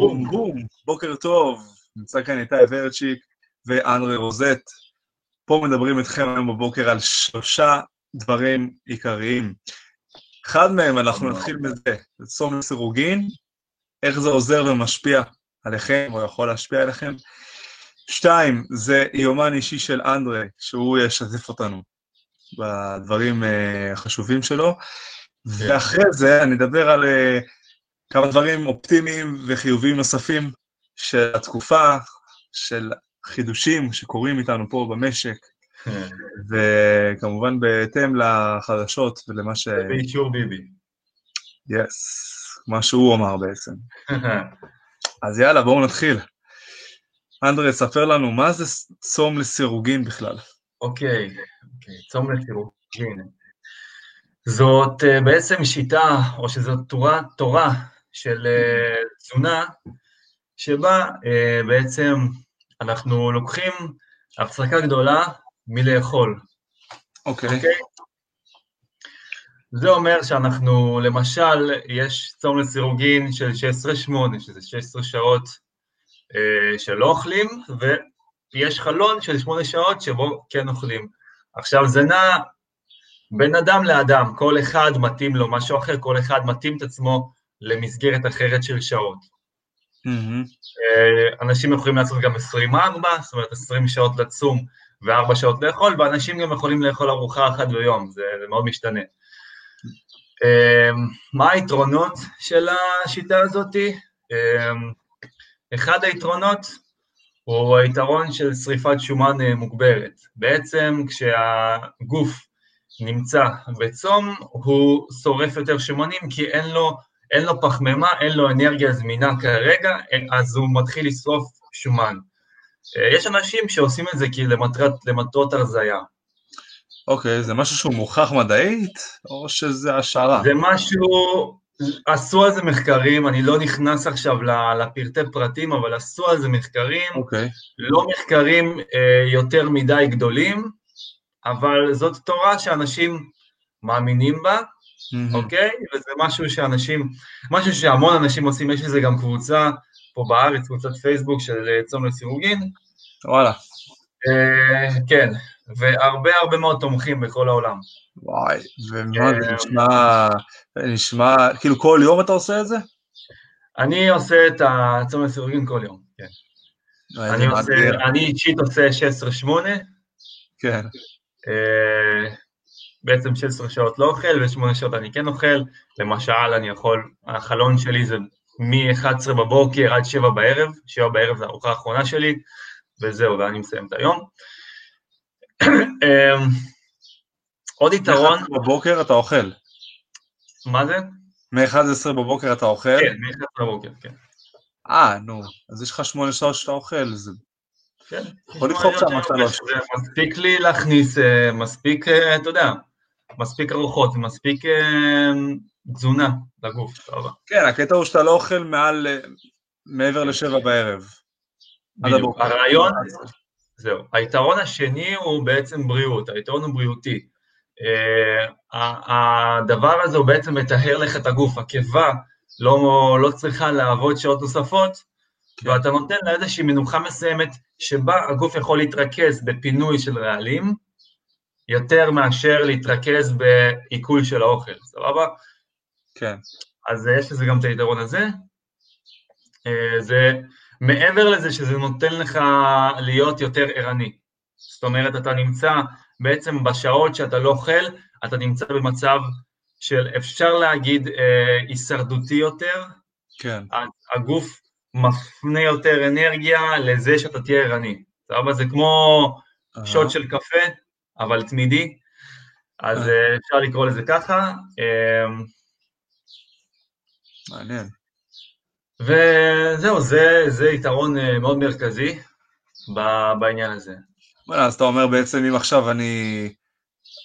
בום, בום, בוקר טוב, נמצא כאן איתי ורצ'יק ואנדרי רוזט. פה מדברים איתכם היום בבוקר על שלושה דברים עיקריים. אחד מהם, אנחנו נתחיל בזה, זה צום לסירוגין, איך זה עוזר ומשפיע עליכם, או יכול להשפיע עליכם. שתיים, זה יומן אישי של אנדרי, שהוא ישתף אותנו בדברים uh, החשובים שלו. ואחרי זה אני אדבר על uh, כמה דברים אופטימיים וחיוביים נוספים של התקופה, של חידושים שקורים איתנו פה במשק, וכמובן בהתאם לחדשות ולמה ש... באישור ביבי. יס, מה שהוא אמר בעצם. אז יאללה, בואו נתחיל. אנדרי, ספר לנו, מה זה צום לסירוגין בכלל? אוקיי, אוקיי, צום לסירוגין. זאת uh, בעצם שיטה, או שזאת תורה, תורה של uh, תזונה, שבה uh, בעצם אנחנו לוקחים הפסקה גדולה מלאכול. אוקיי. אוקיי? זה אומר שאנחנו, למשל, יש צום לסירוגין של 16-8, שזה 16 שעות uh, שלא אוכלים, ויש חלון של 8 שעות שבו כן אוכלים. עכשיו, זה נע בין אדם לאדם, כל אחד מתאים לו משהו אחר, כל אחד מתאים את עצמו למסגרת אחרת של שעות. Mm-hmm. אנשים יכולים לעשות גם 24, זאת אומרת 20 שעות לצום ו-4 שעות לאכול, ואנשים גם יכולים לאכול ארוחה אחת ביום, זה, זה מאוד משתנה. מה היתרונות של השיטה הזאת? אחד היתרונות הוא היתרון של שריפת שומן מוגברת. בעצם כשהגוף נמצא בצום, הוא שורף יותר שומנים כי אין לו, אין לו פחמימה, אין לו אנרגיה זמינה כרגע, אז הוא מתחיל לשרוף שומן. יש אנשים שעושים את זה כי למטרת, למטרות הרזייה. אוקיי, זה משהו שהוא מוכח מדעית, או שזה השערה? זה משהו, עשו על זה מחקרים, אני לא נכנס עכשיו לפרטי פרטים, אבל עשו על זה מחקרים, אוקיי. לא מחקרים אה, יותר מדי גדולים, אבל זאת תורה שאנשים מאמינים בה. אוקיי? וזה משהו שאנשים, משהו שהמון אנשים עושים, יש לזה גם קבוצה פה בארץ, קבוצת פייסבוק של אה, צום לסירוגין. וואלה. אה, כן, והרבה הרבה מאוד תומכים בכל העולם. וואי, ומה כן. זה נשמע, נשמע, כאילו כל יום אתה עושה את זה? אני עושה את הצום לסירוגין כל יום, כן. אני אישית עושה 16-8, כן, אה, בעצם 16 שעות לא אוכל ו-8 שעות אני כן אוכל, למשל אני יכול, החלון שלי זה מ-11 בבוקר עד 7 בערב, 7 בערב זה הארוחה האחרונה שלי, וזהו, ואני מסיים את היום. אה, עוד יתרון, בבוקר אתה אוכל. מה זה? מ-11 בבוקר אתה אוכל? כן, מ-11 בבוקר, כן. אה, נו, אז יש לך שמונה שעות שאתה אוכל, זה... כן. יכול לדחוק שם שלוש. מספיק לי להכניס, אה, מספיק, אה, אתה יודע, מספיק ארוחות, מספיק אה, תזונה לגוף, סבבה. כן, הקטע הוא שאתה לא אוכל מעל, אה, מעבר לשבע בערב. בדיוק. הרעיון, זהו. היתרון השני הוא בעצם בריאות, היתרון הוא בריאותי. Uh, הדבר הזה הוא בעצם מטהר לך את הגוף, הקיבה לא, לא צריכה לעבוד שעות נוספות, כן. ואתה נותן לה איזושהי מנוחה מסוימת שבה הגוף יכול להתרכז בפינוי של רעלים, יותר מאשר להתרכז בעיכול של האוכל, סבבה? כן, אז אה, יש לזה גם את היתרון הזה. אה, זה מעבר לזה שזה נותן לך להיות יותר ערני. זאת אומרת, אתה נמצא בעצם בשעות שאתה לא אוכל, אתה נמצא במצב של, אפשר להגיד, אה, הישרדותי יותר, כן, הגוף מפנה יותר אנרגיה לזה שאתה תהיה ערני. סבבה? זה כמו אהה. שוט של קפה, אבל תמידי, אז אה. אה, אפשר לקרוא לזה ככה. אה, מעניין. וזהו, זה, זה יתרון אה, מאוד מרכזי בעניין הזה. וואלה, אז אתה אומר בעצם אם עכשיו אני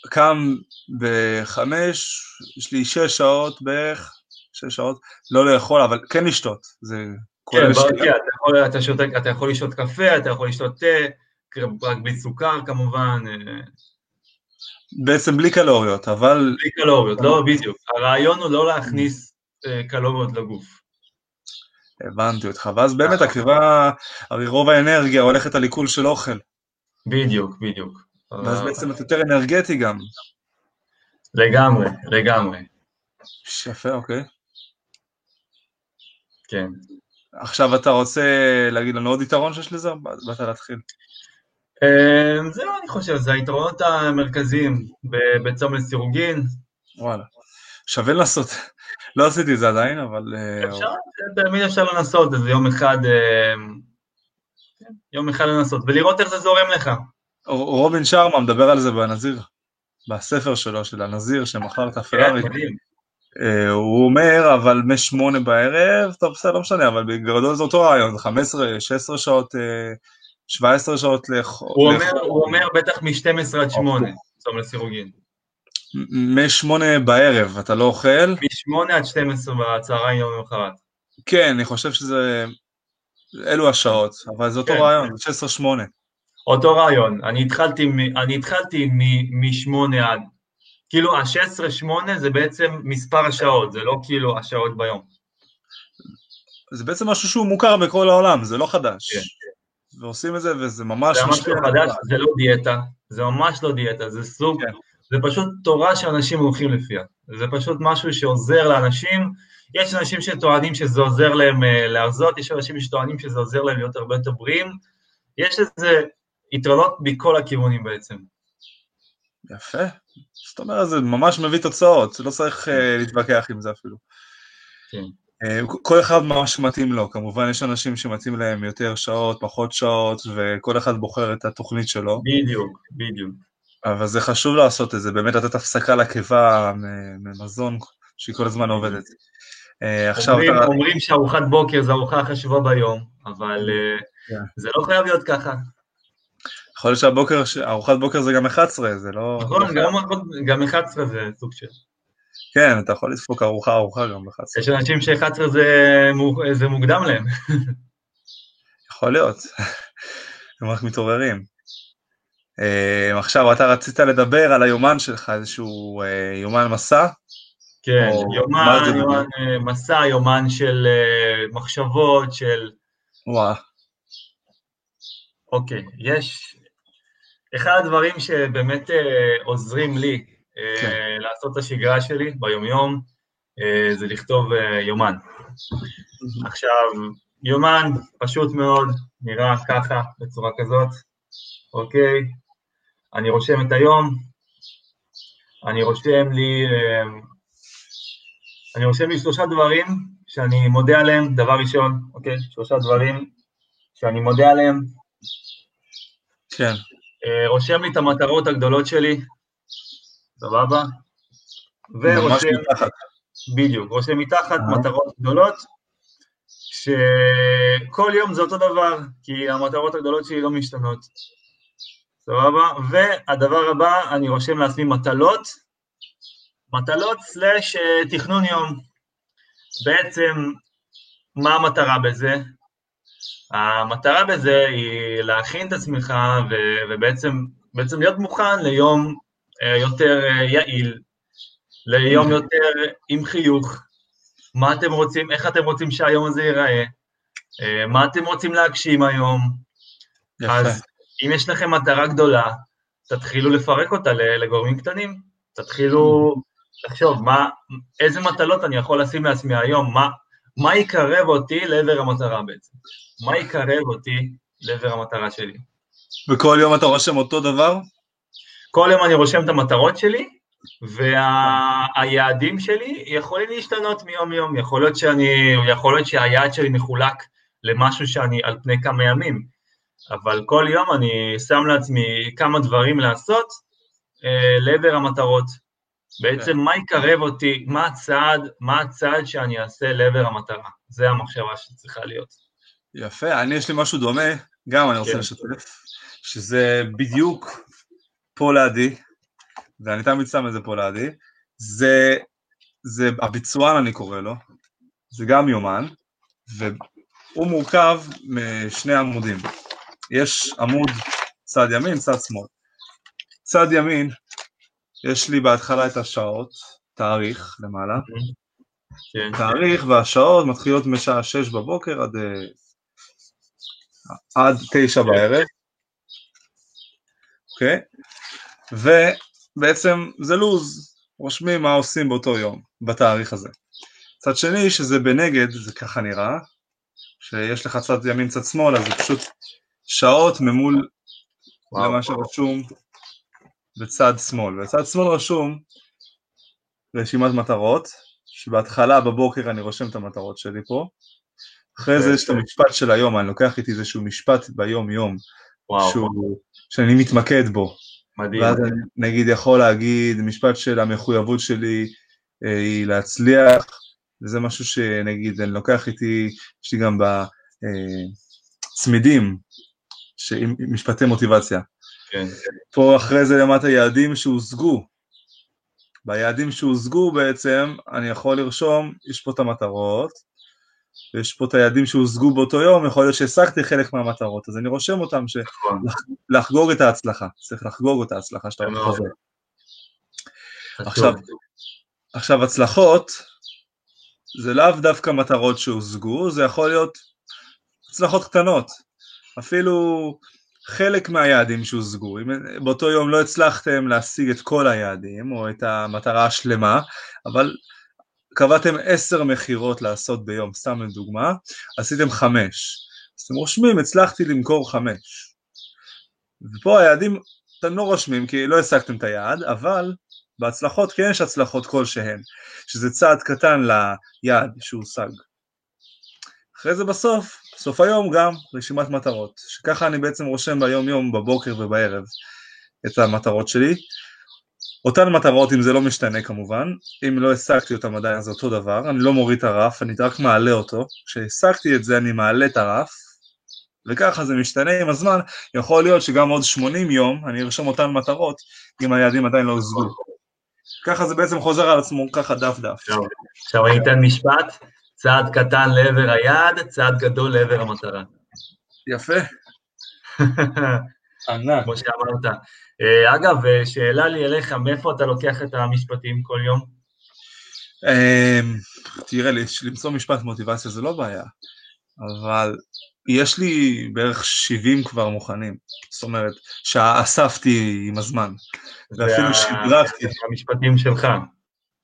קם בחמש, יש לי שש שעות בערך, שש שעות, לא לאכול, אבל כן לשתות, זה כן, כולל בר- שתייה. כן, אתה יכול, אתה, אתה יכול לשתות קפה, אתה יכול לשתות תה, רק בלי סוכר כמובן, אה, בעצם בלי קלוריות, אבל בלי קלוריות, לא בדיוק. הרעיון הוא לא להכניס אה, קלוריות לגוף. הבנתי אותך, ואז באמת הקיבה, הרי רוב האנרגיה הולכת על עיכול של אוכל. בדיוק, בדיוק. ואז בעצם אתה יותר אנרגטי גם. לגמרי, לגמרי. יפה, אוקיי. כן. עכשיו אתה רוצה להגיד לנו עוד יתרון שיש לזה, באת להתחיל? אמ, זהו, אני חושב, זה היתרונות המרכזיים בצום לסירוגין. וואלה. שווה לנסות. לא עשיתי את זה עדיין, אבל... אה, אפשר, תמיד אפשר לנסות איזה יום אחד, כן, יום אחד לנסות, ולראות איך זה זורם לך. רובין שרמה מדבר על זה בנזיר, בספר שלו, של הנזיר, שמכר את הפרארי. כן, מדהים. אה, הוא אומר, אבל משמונה בערב, טוב, בסדר, לא משנה, אבל בגדול זה אותו רעיון, זה 15, 16 שעות, 17 אה, שעות לאכול. הוא אומר, הוא אומר בטח מ-12 עד 8, צום לסירוגין. מ-8 בערב אתה לא אוכל? מ-8 עד 12 בצהריים יום למחרת. כן, אני חושב שזה, אלו השעות, אבל זה אותו כן. רעיון, 16-8. אותו רעיון, אני התחלתי, אני התחלתי מ-8 עד, כאילו ה-16-8 זה בעצם מספר השעות, זה לא כאילו השעות ביום. זה בעצם משהו שהוא מוכר בכל העולם, זה לא חדש. כן. ועושים את זה, וזה ממש זה משפיע. לא חדש, זה לא דיאטה, זה ממש לא דיאטה, זה סוג, כן. זה פשוט תורה שאנשים הולכים לפיה. זה פשוט משהו שעוזר לאנשים. יש אנשים שטוענים שזה עוזר להם אה, להרזות, יש אנשים שטוענים שזה עוזר להם להיות הרבה יותר בריאים. יש לזה יתרונות מכל הכיוונים בעצם. יפה. זאת אומרת, זה ממש מביא תוצאות, לא צריך אה, להתווכח עם זה אפילו. כן. אה, כל אחד מה שמתאים לו, כמובן יש אנשים שמתאים להם יותר שעות, פחות שעות, וכל אחד בוחר את התוכנית שלו, בדיוק, בדיוק. אבל זה חשוב לעשות את זה, באמת לתת הפסקה לקיבה ממזון שהיא כל הזמן עובדת. אה, עכשיו אומרים, אתה... אומרים שארוחת בוקר זה הארוחה החשובה ביום, אבל אה, כן. זה לא חייב להיות ככה. יכול להיות שהבוקר, ארוחת בוקר זה גם 11, זה לא... נכון. גם, גם 11 זה סוג של... כן, אתה יכול לדפוק ארוחה ארוחה גם ב-11. יש אנשים ש-11 זה, מו- זה מוקדם להם. יכול להיות. הם רק מתעוררים. אה, עכשיו, אתה רצית לדבר על היומן שלך, איזשהו אה, יומן מסע? כן, או יומן? יומן אה, מסע, יומן של מחשבות, של... וואו, אוקיי, יש... אחד הדברים שבאמת עוזרים לי כן. לעשות את השגרה שלי ביומיום, אה, זה לכתוב אה, יומן. עכשיו, יומן פשוט מאוד, נראה ככה, בצורה כזאת, אוקיי? אני רושם את היום, אני רושם לי, אה, אני רושם לי שלושה דברים שאני מודה עליהם, דבר ראשון, אוקיי? שלושה דברים שאני מודה עליהם, כן, אה, רושם לי את המטרות הגדולות שלי, סבבה? ורושם. בדיוק, רושם מתחת. מטרות גדולות, שכל יום זה אותו דבר, כי המטרות הגדולות שלי לא משתנות, סבבה? והדבר הבא, אני רושם לעצמי מטלות, מטלות סלאש אה, תכנון יום. בעצם, מה המטרה בזה? המטרה בזה היא להכין את עצמך ו- ובעצם בעצם להיות מוכן ליום יותר אה, יעיל, ליום יותר עם חיוך, מה אתם רוצים, איך אתם רוצים שהיום הזה ייראה, אה, מה אתם רוצים להגשים היום, יפה. אז אם יש לכם מטרה גדולה, תתחילו לפרק אותה לגורמים קטנים, תתחילו לחשוב מה, איזה מטלות אני יכול לשים לעצמי היום, מה, מה יקרב אותי לעבר המטרה בעצם, מה יקרב אותי לעבר המטרה שלי. וכל יום אתה רושם אותו דבר? כל יום אני רושם את המטרות שלי, והיעדים שלי יכולים להשתנות מיום ליום, יכול להיות, שאני, יכול להיות שהיעד שלי מחולק למשהו שאני על פני כמה ימים, אבל כל יום אני שם לעצמי כמה דברים לעשות אה, לעבר המטרות. בעצם מה יקרב אותי, מה הצעד, מה הצעד שאני אעשה לעבר המטרה, זה המחשבה שצריכה להיות. יפה, אני יש לי משהו דומה, גם אני רוצה כן. לשתף, שזה בדיוק פה לידי, ואני תמיד שם את זה פה לידי, זה, זה הביצוען אני קורא לו, זה גם יומן, והוא מורכב משני עמודים. יש עמוד צד ימין, צד שמאל. צד ימין, יש לי בהתחלה את השעות, תאריך למעלה, כן. תאריך והשעות מתחילות משעה 6 בבוקר עד, אה, עד 9 בערב, אוקיי? ובעצם זה לו"ז, רושמים מה עושים באותו יום, בתאריך הזה. צד שני, שזה בנגד, זה ככה נראה, שיש לך צד ימין, צד שמאל, אז זה פשוט שעות ממול וואו. למה שרשום בצד שמאל. בצד שמאל רשום רשימת מטרות, שבהתחלה בבוקר אני רושם את המטרות שלי פה, אחרי זה יש את המשפט של היום, אני לוקח איתי איזשהו משפט ביום יום, וואו, שהוא, שאני מתמקד בו, מדהים. ואז אני נגיד יכול להגיד משפט של המחויבות שלי אה, היא להצליח, וזה משהו שנגיד אני לוקח איתי, יש לי גם בצמידים, משפטי מוטיבציה. כן. פה אחרי זה למטה יעדים שהושגו. ביעדים שהושגו בעצם אני יכול לרשום, יש פה את המטרות, ויש פה את היעדים שהושגו באותו יום, יכול להיות שהשגתי חלק מהמטרות, אז אני רושם אותם, נכון. לחגוג את ההצלחה, צריך לחגוג את ההצלחה שאתה מאוד. חוזר. חשוב. עכשיו, עכשיו הצלחות זה לאו דווקא מטרות שהושגו, זה יכול להיות הצלחות קטנות, אפילו חלק מהיעדים שהושגו, אם באותו יום לא הצלחתם להשיג את כל היעדים או את המטרה השלמה, אבל קבעתם עשר מכירות לעשות ביום, סתם לדוגמה, עשיתם חמש, אז אתם רושמים הצלחתי למכור חמש, ופה היעדים אתם לא רושמים כי לא השגתם את היעד, אבל בהצלחות כן יש הצלחות כלשהן, שזה צעד קטן ליעד שהושג. אחרי זה בסוף, בסוף היום גם רשימת מטרות, שככה אני בעצם רושם ביום יום, בבוקר ובערב את המטרות שלי. אותן מטרות אם זה לא משתנה כמובן, אם לא השגתי אותן עדיין זה אותו דבר, אני לא מוריד את הרף, אני רק מעלה אותו, כשהשגתי את זה אני מעלה את הרף, וככה זה משתנה עם הזמן, יכול להיות שגם עוד 80 יום אני ארשום אותן מטרות אם היעדים עדיין לא הושגו. ככה זה בעצם חוזר על עצמו ככה דף דף. עכשיו אני אתן משפט, צעד קטן לעבר היעד, צעד גדול לעבר המטרה. יפה. ענק. כמו שאמרת. אה, אגב, אה, שאלה לי אליך, מאיפה אתה לוקח את המשפטים כל יום? אמ, תראה, למצוא משפט מוטיבציה זה לא בעיה, אבל יש לי בערך 70 כבר מוכנים, זאת אומרת, שאספתי עם הזמן, ואפילו שדרגתי. המשפטים שלך,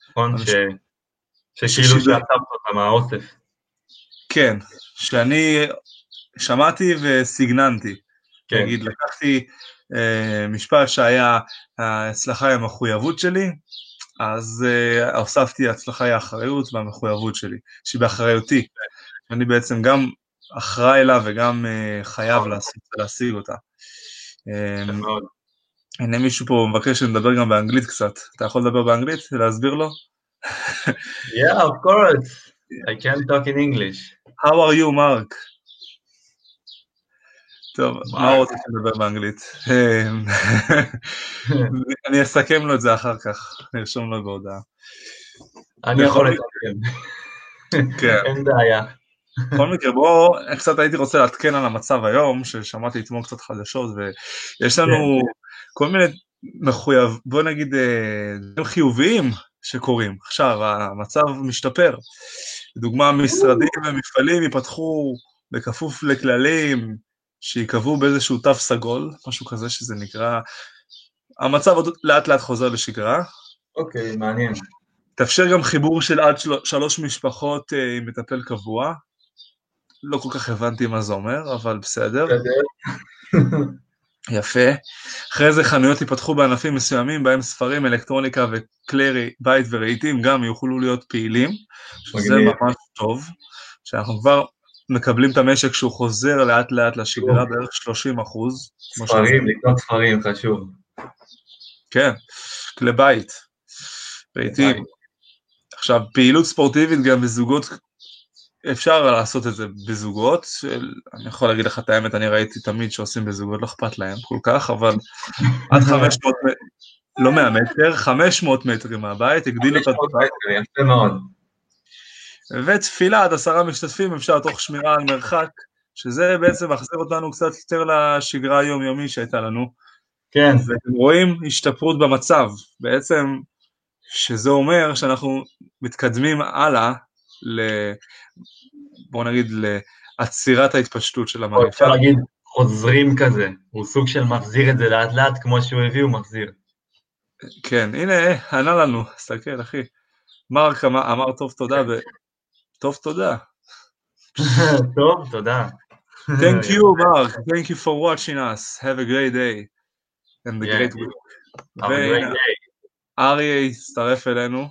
נכון? שכאילו שאספת אותם מהאוסף. כן, שאני שמעתי וסגננתי. כן. נגיד, לקחתי אה, משפט שהיה ההצלחה היא המחויבות שלי, אז אה, הוספתי ההצלחה היא האחריות והמחויבות שלי, שהיא באחריותי. אני בעצם גם אחראי לה וגם אה, חייב נכון. להשיג, להשיג אותה. אה, מאוד. הנה מישהו פה מבקש שנדבר גם באנגלית קצת. אתה יכול לדבר באנגלית? להסביר לו? Yeah, of course. I can talk in English. How are you, מרק? טוב, מה רוצה שנדבר באנגלית? אמ, אני אסכם לו את זה אחר כך, נרשום לו בהודעה. אני יכול לתקן. כן. אין בעיה. בכל מקרה, בואו, קצת הייתי רוצה לעדכן על המצב היום, ששמעתי אתמול קצת חדשות, ויש לנו כל מיני מחויב, בוא נגיד, אה, דברים חיוביים שקורים. עכשיו, המצב משתפר. לדוגמה, משרדים ומפעלים ייפתחו בכפוף לכללים שייקבעו באיזשהו תו סגול, משהו כזה שזה נקרא, המצב עוד לאט לאט חוזר לשגרה. אוקיי, מעניין. תאפשר גם חיבור של עד של... שלוש משפחות אה, עם מטפל קבוע. לא כל כך הבנתי מה זה אומר, אבל בסדר. יפה. אחרי זה חנויות ייפתחו בענפים מסוימים, בהם ספרים, אלקטרוניקה וכלי בית ורהיטים גם יוכלו להיות פעילים, שזה מגניב. ממש טוב, שאנחנו כבר מקבלים את המשק שהוא חוזר לאט לאט לשגרה. בערך 30 אחוז. ספרים, לקנות ספרים, חשוב. כן, כלי בית, רהיטים. עכשיו, פעילות ספורטיבית גם בזוגות, אפשר לעשות את זה בזוגות, של, אני יכול להגיד לך את האמת, אני ראיתי תמיד שעושים בזוגות, לא אכפת להם כל כך, אבל עד 500, מ- לא 100 מטר, 500 מטרים מהבית, הגדילו את 500 הדבר, מטר, יפה מאוד. ותפילה עד עשרה משתתפים אפשר תוך שמירה על מרחק, שזה בעצם מחזיר אותנו קצת יותר לשגרה היומיומי שהייתה לנו, כן, ואתם רואים השתפרות במצב, בעצם שזה אומר שאנחנו מתקדמים הלאה ל... בוא נגיד לעצירת ההתפשטות של המגפה. אפשר להגיד חוזרים כזה, הוא סוג של מחזיר את זה לאט לאט, כמו שהוא הביא הוא מחזיר. כן, הנה, ענה לנו, תסתכל אחי. מרק אמר, אמר טוב תודה, ו... טוב תודה. טוב, תודה. Thank you, Mark. Thank you for watching us. Have a great day. And a Yeah. great week. Have a great day. אריה הצטרף אלינו.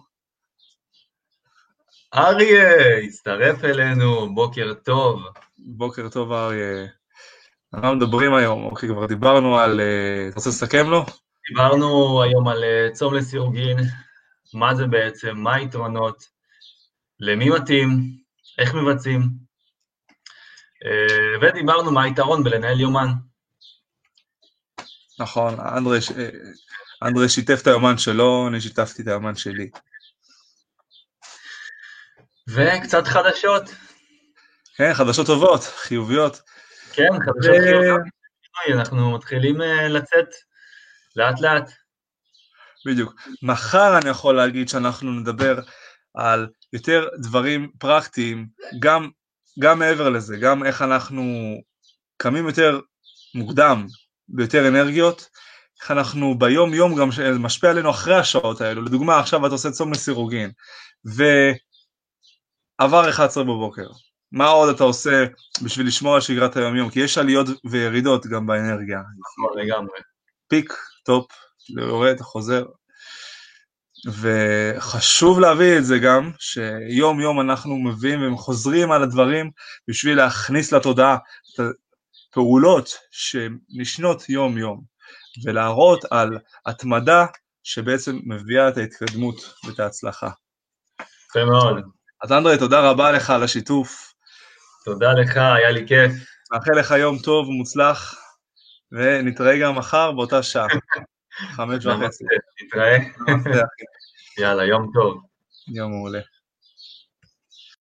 אריה, הצטרף אלינו, בוקר טוב. בוקר טוב, אריה. אנחנו מדברים היום, אוקיי, כבר דיברנו על... אה, אתה רוצה לסכם לו? דיברנו היום על אה, צום לסירוגין, מה זה בעצם, מה היתרונות, למי מתאים, איך מבצעים, אה, ודיברנו מה היתרון בלנהל יומן. נכון, אנדרי, אה, אנדרי שיתף את היומן שלו, אני שיתפתי את היומן שלי. וקצת חדשות, כן, חדשות טובות, חיוביות. כן, חדשות ו- חיוביות. אנחנו מתחילים אה, לצאת לאט לאט. בדיוק. מחר אני יכול להגיד שאנחנו נדבר על יותר דברים פרקטיים, גם, גם מעבר לזה, גם איך אנחנו קמים יותר מוקדם, ביותר אנרגיות, איך אנחנו ביום יום גם משפיע עלינו אחרי השעות האלו, לדוגמה עכשיו אתה עושה צום לסירוגין, ועבר 11 בבוקר, מה עוד אתה עושה בשביל לשמור על שגרת היום יום? כי יש עליות וירידות גם באנרגיה, נכון, לגמרי. peak, top, יורד, חוזר. וחשוב להביא את זה גם, שיום יום אנחנו מביאים וחוזרים על הדברים בשביל להכניס לתודעה את הפעולות שנשנות יום יום, ולהראות על התמדה שבעצם מביאה את ההתקדמות ואת ההצלחה. יפה מאוד. אז אנדרי, תודה רבה לך על השיתוף, תודה לך, היה לי כיף. מאחל לך יום טוב ומוצלח, ונתראה גם מחר באותה שעה, חמש וחצי. נתראה. יאללה, יום טוב. יום מעולה.